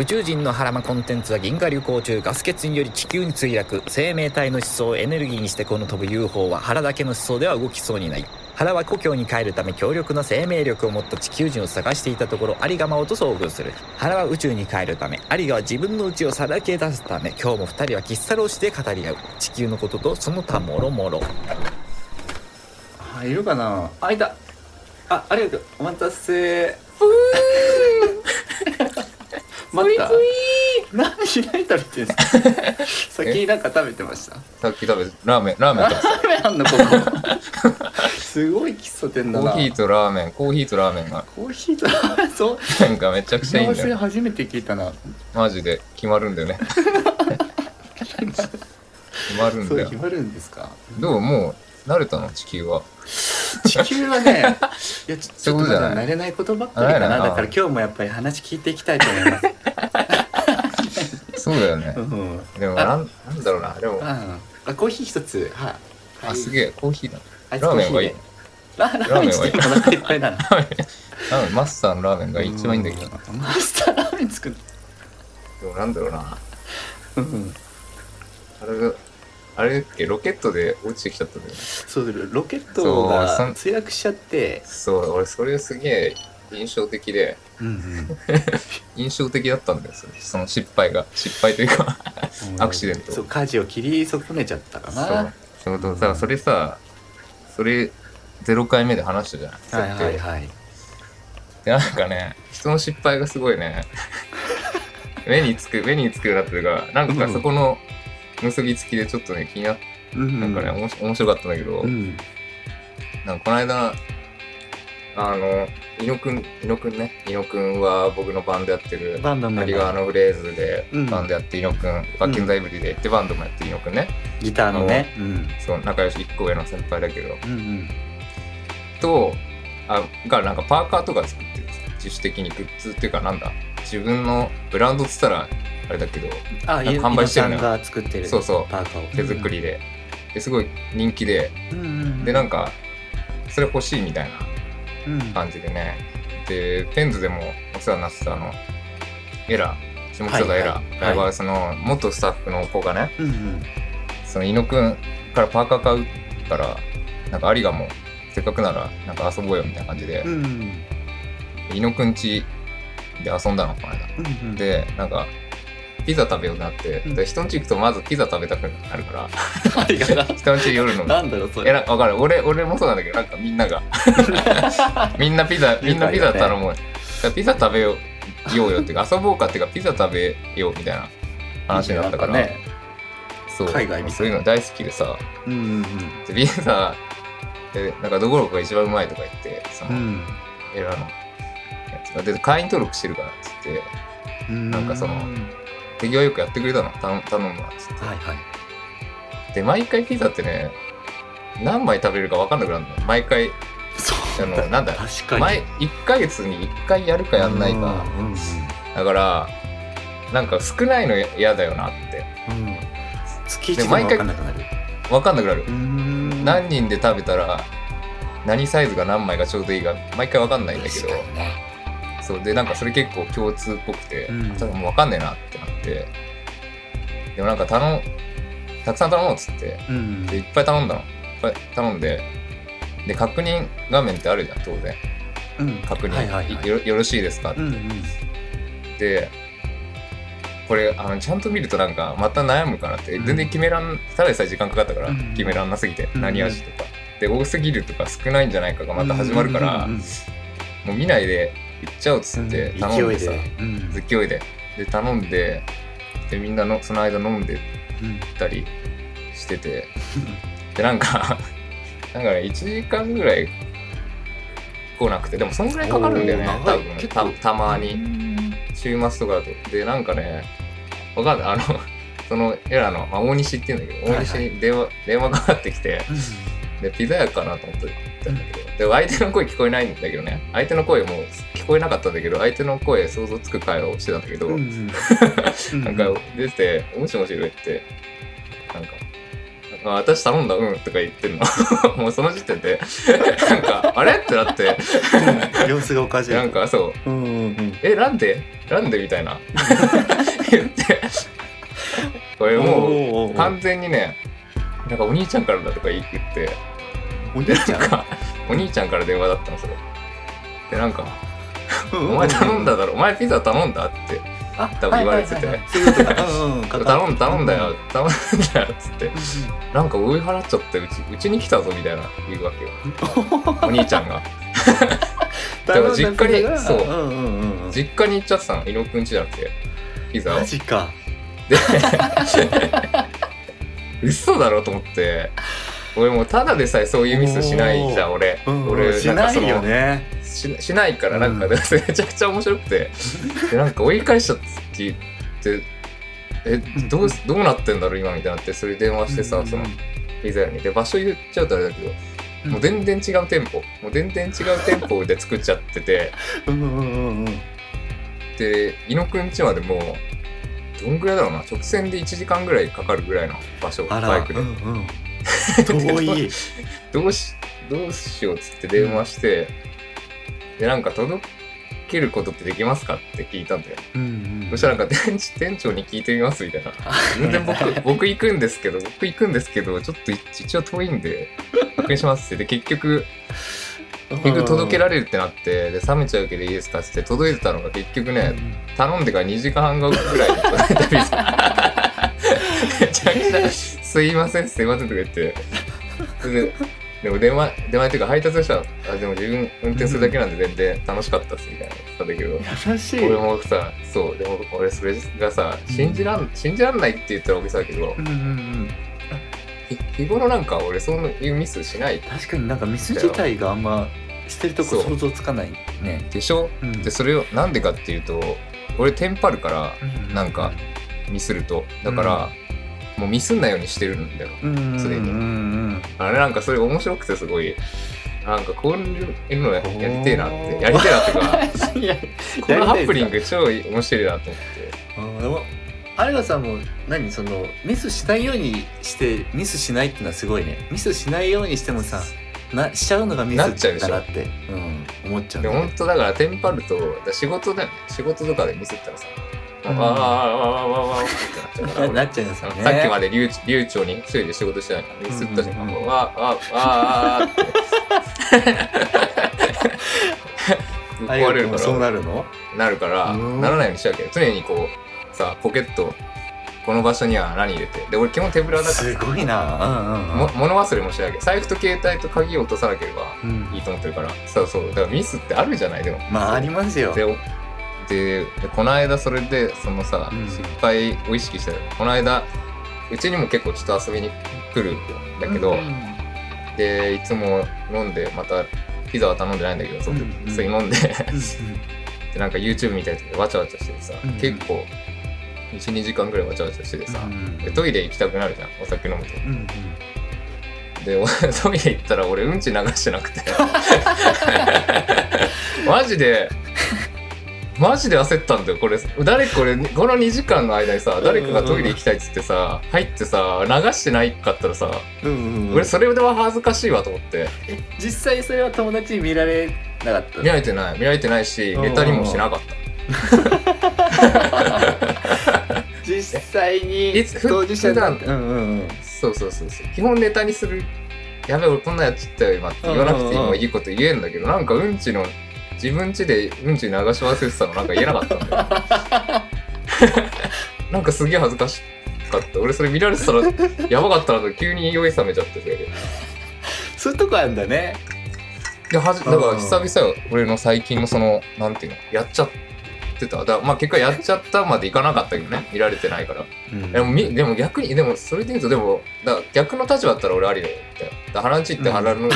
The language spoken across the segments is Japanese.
宇宙人の腹間コンテンツは銀河流行中ガス欠により地球に墜落。生命体の思想をエネルギーにしてこの飛ぶ UFO は腹だけの思想では動きそうにない。腹は故郷に帰るため強力な生命力を持った地球人を探していたところアリガマオと遭遇する。腹は宇宙に帰るためアリガは自分の内をさらけ出すため今日も二人は喫茶ローして語り合う。地球のこととその他もろもろ。あいるかな？あいた。あありがとう。お待たせ。待った。何しない食べてんすか？先なんか食べてました？さっき食べラーメンラーメンラーメンあんのここ。すごい喫茶店だコーヒーとラーメンコーヒーとラーメンが。コーヒーとそう。なんかめちゃくちゃいいんだよ。初めて聞いたな。マジで。決まるんだよね。決まるんだよ。決まるんですか？どうもう慣れたの？地球は。地球はねいやちそういうょっとまだ慣れないことばっかりかな。あ慣れない。だから今日もやっぱり話聞いていきたいと思いますそうだよね。うん。でもなんなんだろうな。でもああコーヒー一つ。はい。あすげえコーヒーだ。アイスラーメンがいいコーヒーでララーメン作ってお腹いっぱいだなラーメン。ラーメン。マスターのラーメンが一番いいんだけどうんマスターラーメン作る。でもなんだろうな。うん。あれがあれだっけ？ロケットで落ちてきちゃったんだよね。そうロケットそうがそん墜落しちゃって。そう俺それすげえ印象的でうん印象的だったんだよその失敗が。失敗というかうん。アクシデント。そう舵を切り損ねちゃったかそう。なそうそうさそれさそれ0回目で話したじゃんはいはいはい。でなんかね人の失敗がすごいね。目につく目につくようになってるからなんかそこの結びつきでちょっとね気になっうんなんかね、面白かったんだけど、うん。なんかこの間あの伊野くん伊野くんね。伊野くんは僕のバンドやってる。バンドのメンバーアリガーのフレーズでうん。バンドやって伊野くん、バッキンザイブリーでってバンドもやってる伊野くんね。ギターのね。うん。そう仲良し1個上の先輩だけど。うんうん。とあがなんかパーカーとか作ってる自主的にグッズっていうかなんだ。自分のブランドっつったらあれだけどあ、販売してるのよ。が作ってるそうそう。パーカーを。手作りで,、ですごい人気で。うんうんうん。でなんかそれ欲しいみたいな。うん感じでね。でペンズでもお世話になってたあのエラー下北沢エラはい。はい。ーライブハウスの元スタッフの子がねうんうん。その伊野くんからパーカー買うからなんか有賀もせっかくならなんか遊ぼうよみたいな感じで、うんうん。伊野くん家で遊んだのこの間。うんうん。でなんかピザ食べようってなって、うん。で人ん家行くとまずピザ食べたくなるから。人ん家夜の。なんだろうそれ。えかる。俺俺もそうなんだけどなんかみんなが。みんなピザみんなピザ頼もう、だからピザ食べようようっていうか 遊ぼうかっていうかピザ食べようみたいな話になったから。ねそう。海外みそういうの大好きでさ。うんうんでピザでなんかどこどこが一番うまいとか言ってその、うん。エラのやつが。で会員登録してるからっつって。うん。なんかそのはい手際よくやってくれたの？頼頼むわ。っつってはい。で毎回ピザってね何枚食べれるか分かんなくなるの。毎回そうあのなんだ確かに。毎1ヶ月に1回やるかやんないか。うんうんだからなんか少ないの嫌だよなって。うん。うん月一でも分かんなくなる。分かんなくなる。何人で食べたら何サイズが何枚がちょうどいいか毎回分かんないんだけど。ね。そう。でなんかそれ結構共通っぽくて、うん。多分もう分かんねえなっててでもなんか頼んたくさん頼もうっつってうんでいっぱい頼んだの。いっぱい頼んでで確認画面ってあるじゃん当然。うん。確認、はいはいはい。よよろしいですかって。うんうんでこれあのちゃんと見るとなんかまた悩むかなって、うん。全然決めらんただでさえ時間かかったから、うん決めらんなすぎて、うん何味とか。で多すぎるとか少ないんじゃないかがまた始まるから、うんうんうんもう見ないで行っちゃおうっつってうん。頼んでさ、勢いで。うん。勢いでで頼んででみんなのその間飲んでうん。たりしてて。でなんか なんかね1時間ぐらい来なくてでもそんぐらいかかるんだよね多分。たたまに。うん。週末とかだと。でなんかねわかんない。あの そのエラの、まあ、大西って言うんだけど大西に電話,、電話かかってきてでピザ屋かなと思ってたんだけどで相手の声聞こえないんだけどね。相手の声も聞こえなかったんだけど相手の声想像つく会話をしてたんだけど、うんうん。なんか出てて「もしもし」とか言ってなんか「あ私頼んだうん」とか言ってるの。もうその時点で なんか「あれ?」ってなって。様子がおかしい。なんかそう。うんうんうん「えなんで？なんでみたいな。言って。俺もう完全にねなんかお兄ちゃんからだとか言ってお兄ちゃんかお兄ちゃんから電話だったのそれ。でなんか「おお前頼んだだろ。お前ピザ頼んだ?」ってあ多分言われてて。はいはいはいそういうことか。うんうん。頼んだよう頼んだよ。っつって。なんか追い払っちゃってうちうちに来たぞみたいな言うわけよ。お兄ちゃんが。頼んだ実家にそう。実家に行っちゃってたの。伊野くん家じゃなくてピザを。マジか。で嘘だろと思って俺もうただでさえそういうミスしないじゃん俺、うんうん。俺しないよね。ししないからなんか、う んめちゃくちゃ面白くて。でなんか追い返しちゃって言ってえどうどうなってんだろう今みたいになってそれ電話してさ、うんそのピザ屋に。で場所言っちゃうとあれだけど、うん。もう全然違う店舗。もう全然違う店舗で作っちゃってて。うんうんうんうんで伊野くん家までもうどんぐらいだろうな。直線で1時間ぐらいかかるぐらいの場所バイクで、うんうん 遠いどうしどうしようっつって電話して、でなんか届けることってできますかって聞いたんだようんうんそしたらなんか店店長に聞いてみますみたいな。全然僕、僕行くんですけど、僕行くんですけど、ちょっと一応遠いんで、確認しますって。で、結局、結局届けられるってなって、で、冷めちゃうけどいいですかって届いてたのが結局ね、頼んでから2時間半後ぐらいに届いたピザ。めちゃくちゃ、すいません、すいませんとか言って。それで、でも電話、電話っていうか配達したら、あ、でも自分運転するだけなんで全然楽しかったっすみたいな言ってたんだけど。優しい。俺もさそうでも俺それがさ信じらん信じらんないって言ったら大げさだけどうんうんうん。ひ日頃なんか俺そういうミスしない？確かになんかミス自体があんましてるとこ想像つかないね。でしょ？うん。でそれをなんでかっていうと俺テンパるからなんかミスると。だから、もうミスんないようにしてるんだよ。うんうんうん常にうん。あれなんかそれ面白くてすごい。なんかこういうのややりてえなって。やりてえなっていうか このハプニング超面白いなと思って。あーでも有賀さんも何そのミスしないようにしてミスしないっていうのはすごいね。ミスしないようにしてもさなしちゃうのがミスなっちゃうでしょだなって、うん、思っちゃうでね、本当だからテンパると仕事だよね。仕事とかでミスったらさうんわーわーわーわーわーわー。ってなっちゃうからななっちゃいますよね。さっきまで流流暢に一人で仕事してないからミスった瞬間、うんうんうんわーわーわって壊れるか君もそうらなるのなるからうん。ならないようにしなきゃ常にこうさポケットこの場所には何入れて。で俺基本手ぶらだから。すごいな。うんうんうん。も物忘れもしなきゃ財布と携帯と鍵を落とさなければうんいいと思ってるから。そうそう。だからミスってあるじゃないでも。まあありますよ。でででこの間それでそのさ、うん。失敗を意識してるこの間うちにも結構ちょっと遊びに来るんだけど、うんでいつも飲んでまたピザは頼んでないんだけどその時、うんうん。それ飲んで。うんでなんか YouTube 見たりとかわちゃわちゃしててさ、うん結構12時間ぐらいわちゃわちゃしててさ、うんでトイレ行きたくなるじゃんお酒飲むと。うんうん。で俺 トイレ行ったら俺うんち流してなくて。マジでマジで焦ったんだよこれ。誰これこの2時間の間にさ誰かがトイレ行きたいっつってさ入ってさ流してないかったらさうんうんうん。俺それでは恥ずかしいわと思って。え実際それは友達に見られなかった見られてない。見られてないしうん。ネタにもしなかった。実際にいつ当事者だんそうそうそうそう。基本ネタにする。やべ俺こんなんやっちゃったよ今って言わなくていいもういいこと言えんだけどなんかうんちの自分家でうんち流し忘れてたのなんか言えなかったんだよ なんかすげえ恥ずかしかった。俺それ見られてたらやばかったなと急に酔い冷めちゃってそれで。そういうとこあるんだね。ではじだから久々よ俺の最近のそのなんていうのやっちゃってた。だまあ結果やっちゃったまでいかなかったけどね。見られてないから。うん。でもみでも逆にでもそれで言うとでもだ逆の立場だったら俺ありだよだ腹んちって腹のうん。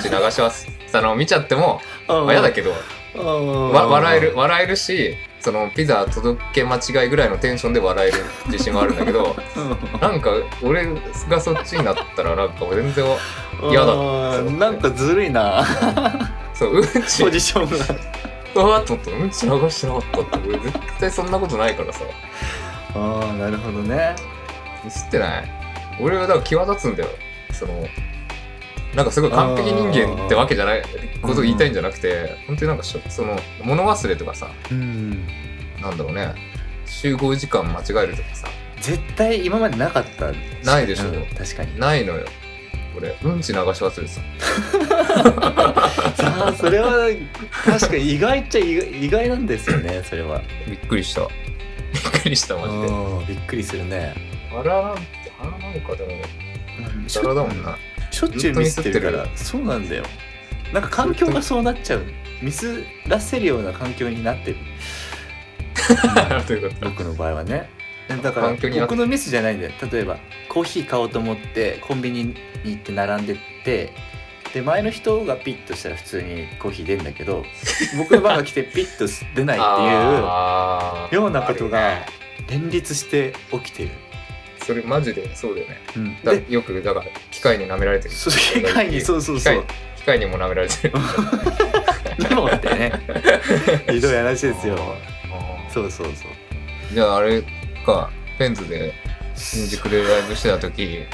ち流しますたのを見ちゃっても、まあ、嫌だけどわ笑える笑えるしそのピザ届け間違いぐらいのテンションで笑える自信はあるんだけど なんか俺がそっちになったらなんか全然嫌だうんなんかずるいな。そううんち。ポジションが。うわーっと思ったうんち流してなかったって。俺絶対そんなことないからさ。ああなるほどね。ミスってない？俺はだから際立つんだよ。そのなんかすごい完璧人間ってわけじゃないことを言いたいんじゃなくて本当になんかしょその物忘れとかさうん。なんだろうね。集合時間間違えるとかさ。絶対今までなかった。ないでしょ。うん確かに。ないのよ。俺うんち流し忘れてた。さあそれは確かに意外っちゃ意外意外なんですよねそれは。びっくりした。びっくりしたマジで。うんびっくりするね。腹なんて腹なんかでもし皿だもんなしょっちゅうミスってるから。そうなんだよ。なんか環境がそうなっちゃう。ミスらせるような環境になってる。僕の場合はね。だから僕のミスじゃないんだよ。例えばコーヒー買おうと思ってコンビニに行って並んでってで前の人がピッとしたら普通にコーヒー出るんだけど僕の番が来てピッと出ないっていうようなことあが連立して起きてる、それマジでそうだよね。うん、だでよくだから機械に舐められてる。機械にそうそうそう。機械にも舐められてる。でもってね。ひどい話ですよ。そう。そうそうじゃああれかペンズで新宿でライブしてた時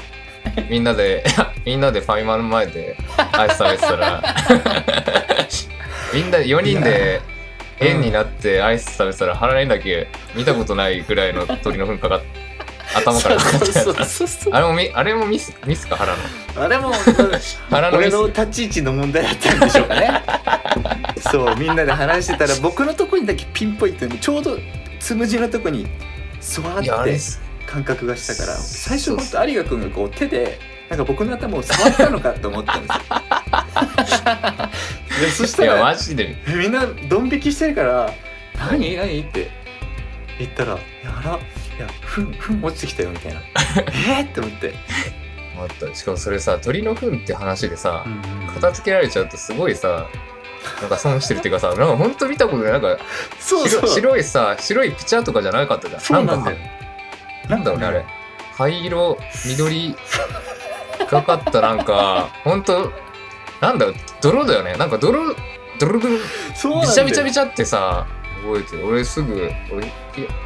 みんなで みんなでファイマの前でアイス食べてたらみんな4人で円になってアイス食べてたら腹にだけ見たことないぐらいの鳥の糞かかっ頭からあれもみあれもミスミスか腹のあれも腹の俺の立ち位置の問題だったんでしょうかね。そうみんなで話してたら僕のとこにだけピンポイントにちょうどつむじのとこに座って感覚がしたから最初本当有賀君がこう手でなんか僕の頭を触ったのかと思ったんですよ。でそしいやたらマジで。みんなドン引きしてるから「何？何?」って言ったら「いやあらいやふんふん。落ちてきたよ」みたいな「えっ?」って思って、あった。しかもそれさ鳥の糞って話でさ、片付けられちゃうとすごいさなんか損してるっていうかさ なんか本当見たことない。なんかそうそう。白白いさ白いピチャーとかじゃなかったじゃん。そうなんだなんだろうねあれ。灰色緑がかったなんか 本当なんだろう泥だよね。なんか泥泥泥びちゃびちゃびちゃってさ覚えてる。俺すぐ俺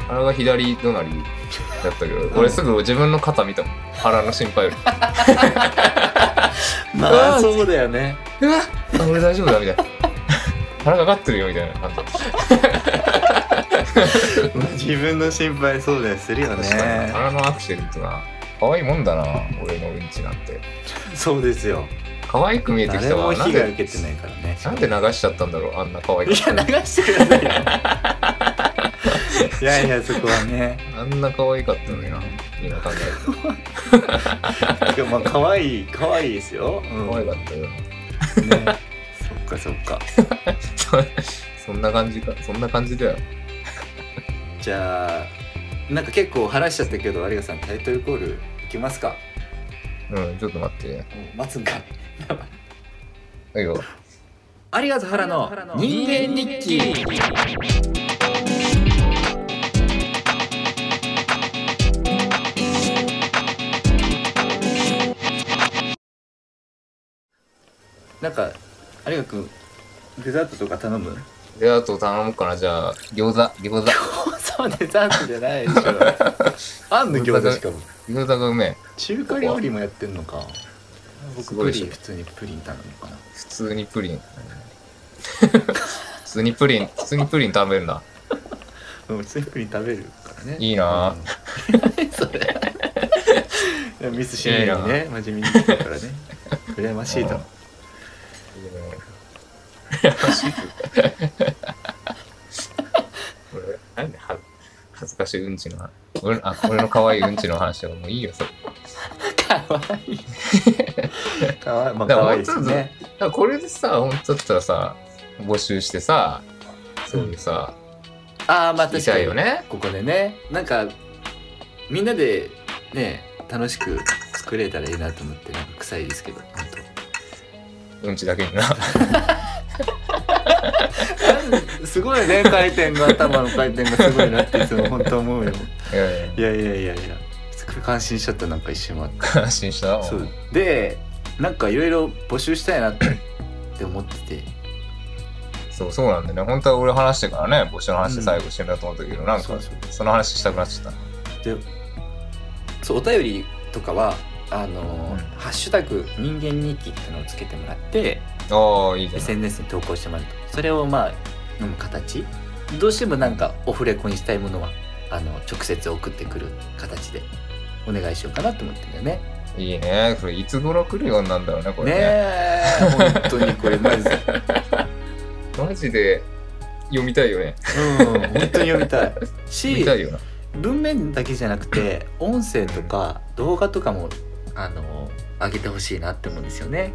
腹が左隣だったけど、俺すぐ自分の肩見たもん。腹の心配より。まあそうだよね。うわあ俺大丈夫だみたいな。腹かかってるよみたいな感じ。自分の心配そうだよするよね。腹のアクシデントな可愛いもんだな俺のうんちなんて。そうですよ可愛く見えてき誰もたわなん被害で受けてないからね。なんで流しちゃったんだろうあんな可愛いかったや流してくださいよいやいやそこはね。あんな可愛かったのにな。今考える まあ可愛い可愛いですよ、うん。と可愛かったよ。ね。そっかそっか。そ そんな感じか。そんな感じだよ。じゃあなんか結構話しちゃったけど有賀さんタイトルコールいきますか？うんちょっと待って。待つんかいはいよ。有賀と原の人間日記。なんか有賀君デザートとか頼む？であと頼もうかなじゃあ。餃子餃子。そうデザートじゃないでしょ。あんの餃子しかも。餃子がうめえ中華料理もやってんのか。僕プリン普通にプリン頼むかな。普通にプリン。普通にプリン普通にプリン食べるんだうん普通にプリン食べるからね。いいな。うん。ミスしないようにね。真面目にからね。羨ましいと俺なんでは恥ずかしいうんちの話俺あ俺の可愛いうんちの話はもういいよそれ。かわいいかわいいまあだかわい。いですねだからこれでさ本当だったらさ募集してさそういうさ、ああまあ聞きた確かにいよね。ここでね。なんかみんなでね楽しく作れたらいいなと思ってなんか臭いですけど本うんちだけにな。当すごいね回転が頭の回転がすごいなっていつも本当思うよ。いやいや。いやいやいやいや。感心しちゃったなんか一瞬は。感心した？そう。でなんかいろいろ募集したいなってって思ってて。そうそうなんだよね。本当は俺話してからね募集の話最後してんだと思ったけど、なんかその話したくなっちゃった。でそうお便りとかはあのーうん。ハッシュタグ人間日記ってのをつけてもらってああいいじゃん SNS に投稿してもらうと。それをまあ飲む形？どうしてもなんかオフレコにしたいものはあの直接送ってくる形でお願いしようかなと思ってんだよね。いいね。これいつ頃来るようになんだろうね、これねね。え本当にこれマジで マジで読みたいよね。うん本当に読みたい読しみたいよな。文面だけじゃなくて音声とか動画とかもあの上げてほしいなって思うんですよね。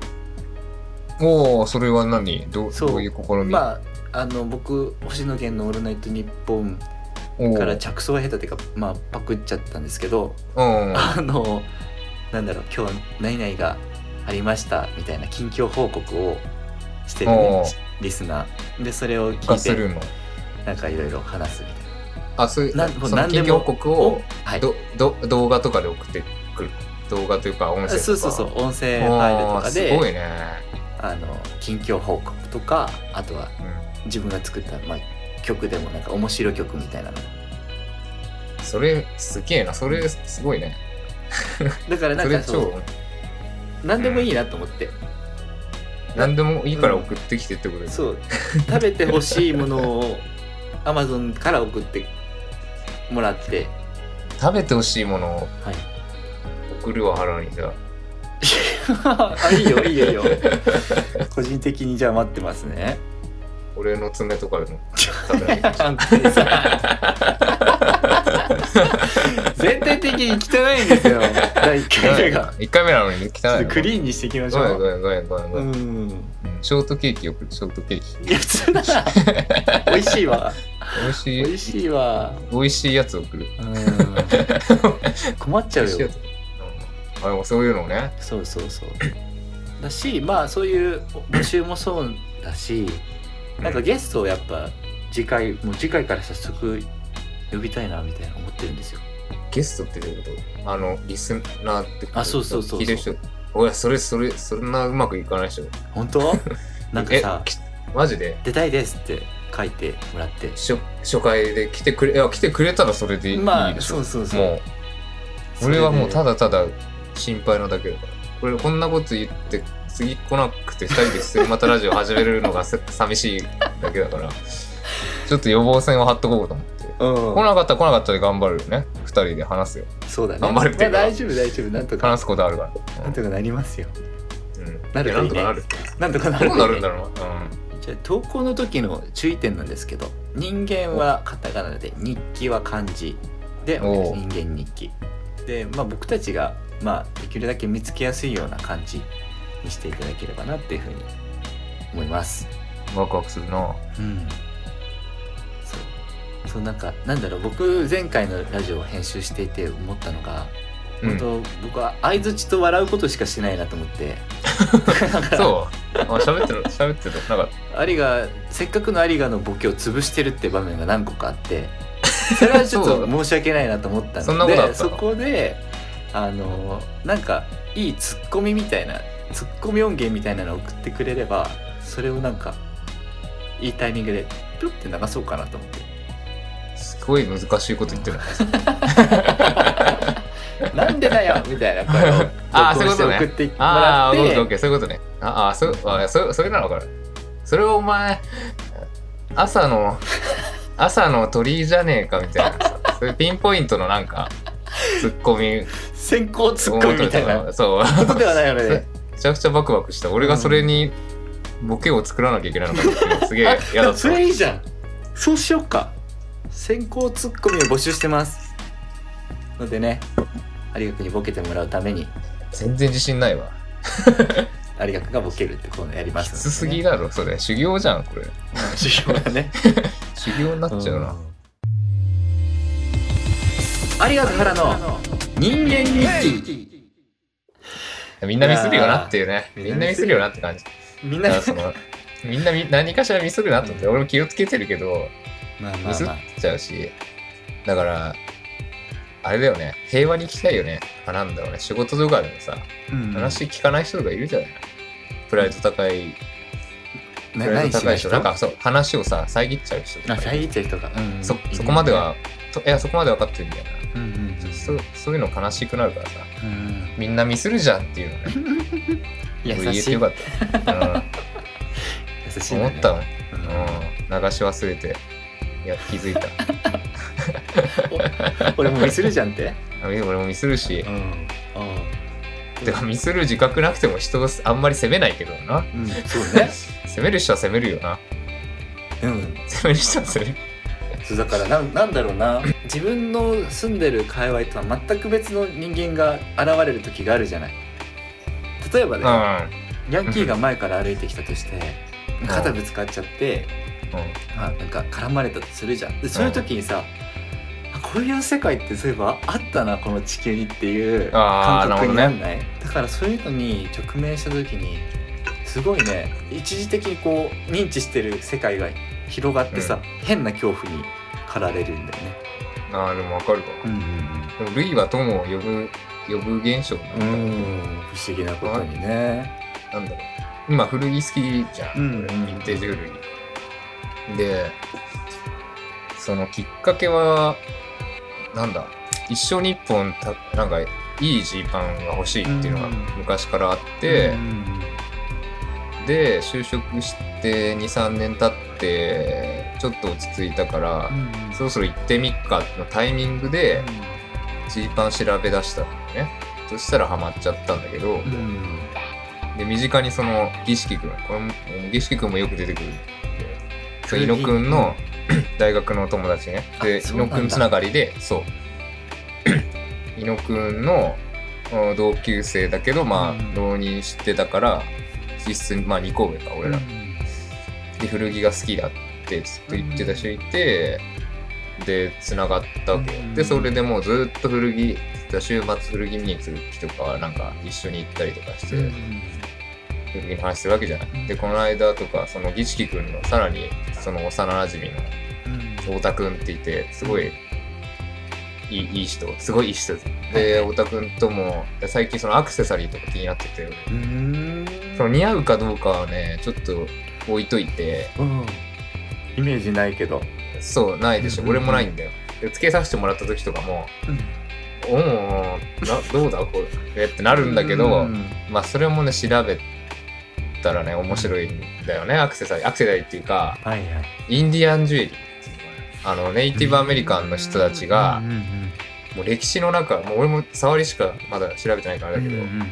おお、それは何？どうそうどういう試み、まああの僕星野源の「オールナイトニッポン」から着想が下手っていうか、まあ、パクっちゃったんですけどうん。あのなんだろう今日何々がありましたみたいな近況報告をしてるおねーリスナーでそれを聞いて。なんかいろいろ話すみたいあ、そういう、なんその近況報告なをはいどど動画とかで送ってくる？動画というか音声とか。そうそうそう音声ファイルとかあーすでごいね。あの近況報告とかあとはう自分が作った、まあ、曲でもなんか面白い曲みたいなのん。それすげえな。それすごいね。だからなんかそう何でもいいなと思って、何でもいいから送ってきてってことです。そう食べてほしいものを Amazon から送ってもらって食べてほしいものをはい送るわ、腹に。じ ゃああいいよいいよいいよ個人的にじゃあ待ってますね俺の爪とかでも。全体的に汚いんですよ。第1回目が。1回目なのに汚いクリーンにしていきましょう。ごめんごめんごめんごめん、うん。うん。ショートケーキ送るショートケーキ。いや普通だな美味しいわ。美味しい。美味しいわ。美味しいやつ送る。うん。困っちゃうよ。あでもそういうのね。そうそうそう。だしまあそういう募集もそうだしなん。かゲストをやっぱ次回もう次回から早速呼びたいなみたいな思ってるんですよ。ゲストってどういうこと？あのリスナーってあそうそうそうそう。聞いてる人？おいそれそれそんなうまくいかないでしょ本当？なんかさマジで？出たいですって書いてもらって。初初回で来てくれいや来てくれたらそれでいいまあそうそうそう。もう俺はもうただただ心配なだけだから。これこんなこと言って次来なくて2人でまたラジオ始めれるのがさ寂しいだけだから。ちょっと予防線を張っとこうと思って。うん。来なかったら来なかったで頑張るよね。2人で話すよ。そうだね。頑張るっていう大丈夫大丈夫。なんとか。話すことあるから。なんとかなりますよ。うん。なるなんとかなるなんとかなる。どうなるんだろうな。じゃあ投稿の時の注意点なんですけど人間はカタカナで日記は漢字。で人間日記。で、まあ、僕たちが、まあ、できるだけ見つけやすいような感じにしていただければなっていうふうに思います。うんワクワクするな。うん。そう。そうなんかなんだろう僕前回のラジオを編集していて思ったのがうん。本当僕は相づちと笑うことしかしてないなと思って。そう。あ喋ってる喋ってる。なんかアリがせっかくのアリガのボケを潰してるって場面が何個かあってそれはちょっと申し訳ないなと思ったのでそこであのなんかいいツッコミみたいなツッコミ音源みたいなのを送ってくれればそれをなんかいいタイミングでピュッて流そうかなと思って。すごい難しいこと言ってる「なんでだよ!」みたいな声を あー録音してそういうことね。送ってもあらって。ケーそういうことね。ああそうあそそれなのかな。それをお前朝の朝の鳥居じゃねえかみたいなさそういうピンポイントのなんかツッコミ。先行ツッコミみたいな。そう。ことではないので、ね、めちゃくちゃバクバクした俺がそれにボケを作らなきゃいけないのかっていうのすげえ嫌だった。それいいじゃん。そうしよっか。先行ツッコミを募集してます。のでね有賀君にボケてもらうために。全然自信ないわ。有賀君がボケるってコーナーやりまきすので、つすぎだろそれ。修行じゃんこれ。うん修行がね。修行になっちゃうな、有賀原の人間日記みんなミスるよなっていうね。みんなミスるよなって感じ。みんなそのみんなみ何かしらミスるなと思って俺も気をつけてるけどまあまミスっあまあちゃうしだからあれだよね。平和に行きたいよね。あなんだろうね。仕事とかでもさうん話聞かない人とかいるじゃない。プライド高いなプライド高い人。なん何かそう話をさ遮っちゃう人とかあ遮っちゃう人が、うん。そそこまではといやそこまで分かってるみたいな。うんうんうんそそういうの悲しくなるからさ。うん。みんなミスるじゃんっていうのね。優言えしていよかった、う ん優しいね。思ったもん、うん。うん、流し忘れて。いや気づいた。俺もミスるじゃんって。あ俺もミスるし。うん。てかミスる自覚なくても人をあんまり責めないけどな。うん。そうね。責める人は責めるよな。うん。責める人は責めるそうだからなんなんだろうな。自分の住んでる界隈とは全く別の人間が現れる時があるじゃない。例えばね、ヤンキーが前から歩いてきたとしてん。肩ぶつかっちゃって、うん。うんまあ、なんか絡まれたとするじゃん。でそういう時にさ、あこういう世界ってそういえばあったなこの地球にっていう感覚になんない、だからそういうのに直面した時にすごいね一時的にこう認知してる世界が広がってさ、変な恐怖に駆られるんだよね。あーでもわかるわ。うんでも類は友を呼ぶ呼ぶ現象なんだ、うん。うん、不思議なことにね。なんだろう。今古着好きじゃん、うん俺ヴィンテージ古着でそのきっかけはなんだ。一生に一本たなんかいいジーパンが欲しいっていうのがうん。昔からあって、うんで就職して23年経ってちょっと落ち着いたから、そろそろ行ってみっかのタイミングでジーパン調べ出したんだよね。そしたらハマっちゃったんだけど、うん。で身近にその儀式君これ儀式君もよく出てくるんでそう伊野くんの 大学の友達ね。で伊あそうなんだ。野くんつながりでそう。伊野くんのお同級生だけどまあ、うん。浪人してたから実質まあ2個上か俺ら、で古着が好きだってずっと言ってた人いて、でつながったわけでそれでもうずっと古着週末古着見に来る日とかはなんか一緒に行ったりとかして、うん古着の話するわけじゃない。でこの間とかその儀式くんのさらにその幼なじみの太田くんっていてすごいいいいい人すごいいい人で太田くんとも最近そのアクセサリーとか気になっててうん。その似合うかどうかはねちょっと置いといて。うん。イメージないけど。そうないでしょ、うん俺もないんだよ。で付けさせてもらった時とかも「おおなどうだ？これ」ってなるんだけど、うんまあそれもね調べたらね面白いんだよね。アクセサリー。アクセサリーっていうかはいはい。インディアンジュエリーあのネイティブアメリカンの人たちがうんうんもう歴史の中もう俺も触りしかまだ調べてないからだけど、うんうん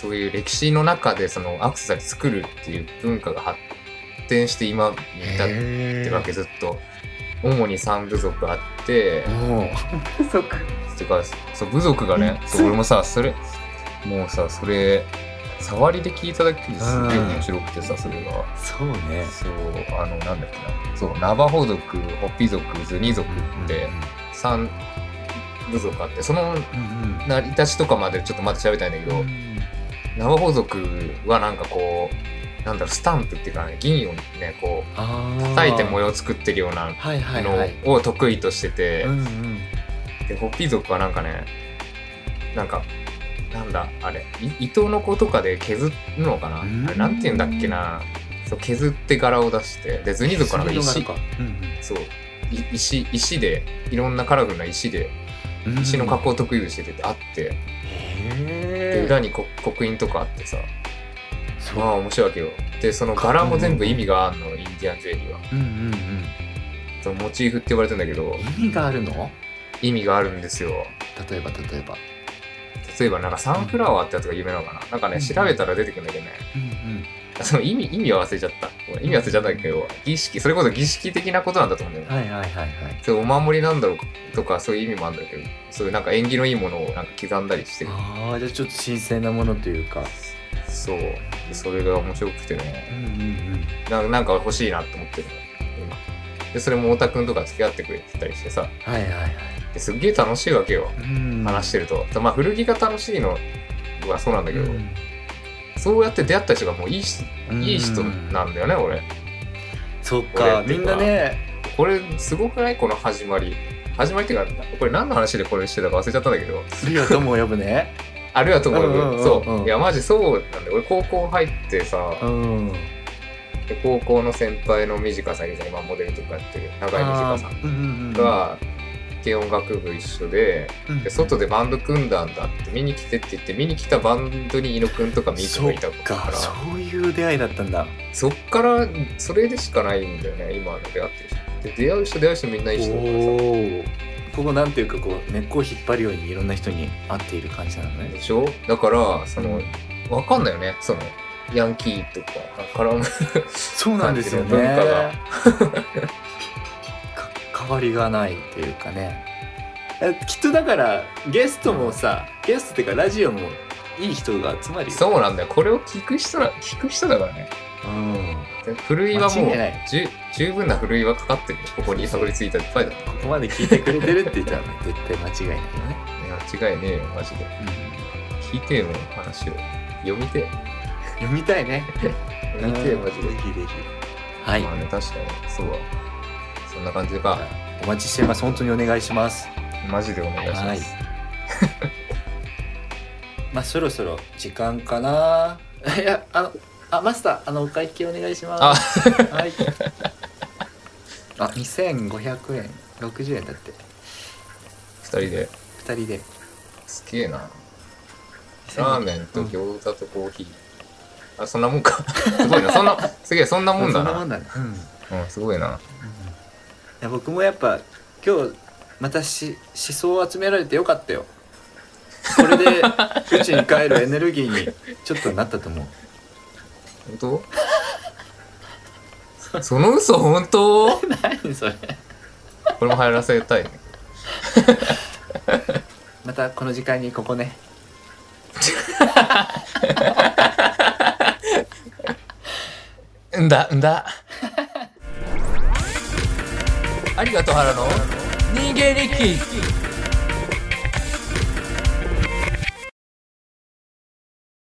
そういう歴史の中でそのアクセサリー作るっていう文化が発展して今に至ってるわけずっと主に三部族あってもうそっか。てかそう部族がねうん。そう俺もさそれもうさそれ触りで聞いただけですげえ面白くてさそれが。そうね。そうあのなんだっけな。そうナバホ族ホッピ族ズニ族って3部族あってそのうんうん。成り立ちとかまでちょっとまだ調べたいんだけど、ナバホ族はなんかこうなんだろうスタンプっていうかね銀をねこうあ叩いて模様様作ってるような。のを得意としてて、うんうん。でホッピー族はなんかねなんかなんだあれい糸の子とかで削るのかな？うん。あれなんて言うんだっけな？そう削って柄を出して。でズニ族はなんか石か。うんそう。い石石でいろんなカラフルな石でうん石の加工得意しててあって、へえ。で裏にこ刻印とかあってさ。まあ面白いわけよ。でその柄も全部意味があるのインディアンジュエリーは。うんうんうん。モチーフって呼ばれてんだけど。意味があるの？意味があるんですよ。例えば例えば。例えばなんかサンフラワーってやつが有名なのかな？なんかねうん調べたら出てくるんだけどね。うんその意味意味は忘れちゃった。意味忘れちゃったけど儀式それこそ儀式的なことなんだと思うんだよね。はいはいはいはい。そうお守りなんだろうとかそういう意味もあるんだけどそういうなんか縁起のいいものをなんか刻んだりして。るああじゃあちょっと新鮮なものというか。そう。それが面白くてね。うんうんななんか欲しいなと思ってるの。今。でそれも太田くんとか付き合ってくれてたりしてさ。はいはいはい。ですっげえ楽しいわけよ。うん。話してると、まあ古着が楽しいのはそうなんだけど、うんそうやって出会った人がもういいしいい人なんだよね俺。そっか。かみんなね。これすごくない？この始まり。始まりっていうかこれ何の話でこれしてたか忘れちゃったんだけど。リア友を呼ぶね。あるいはともうんうんうんうん。そう。いやマジそうなんだよ。俺高校入ってさ、うん。で高校の先輩の短さんいるじゃん今モデルとかやってる長井短さんうんうんうん。が軽音楽部一緒でうん。で外でバンド組んだんだって見に来てって言って見に来たバンドに猪野くんとかミートがいたかから。そういう出会いだったんだ。そっからそれでしかないんだよね今の出会ってる人。で出会う人出会う人みんないい人だからここなんていうかこう根っこを引っ張るようにいろんな人に会っている感じなのね。でしょ？だからそのわかんないよね。そのヤンキーとか絡むそうなんですよね。文化が。か 変わりがないというかね。えきっとだからゲストもさゲストっていうかラジオもいい人が集まるよそうなんだよ。これを聞く人ら聞く人だからね。うん。でふるいはもう間違いない。じゅ十分なふるいはかかってる。よここにたどり着いたいっぱいだ。ここまで聞いてくれてるって言ったら絶対間違いないよね、間違いねえよマジで。聞いてよ話を。読みてえ。読みたいね。読みてえマジで。ぜひぜひ。はい、まあね確かに。そうだそんな感じか。お待ちしてます。本当にお願いします。マジでお願いします、はい。まあそろそろ時間かな。いやあのあマスターあのお会計お願いします。はい。あ2500円。60円だって。二人で。2人で。すげえな。ラーメンと餃子とコーヒー、あそんなもんか。すごいな。そんなすげえそんなもんだな。そんなもんだね、うん。うんすごいな。いや僕もやっぱ今日またし思想を集められてよかったよ。これで 宇宙に帰るエネルギーにちょっとなったと思う。本当？その嘘本当？何それ。これも入らせたいね。またこの時間にここね。んだんだありがとう原の人間日記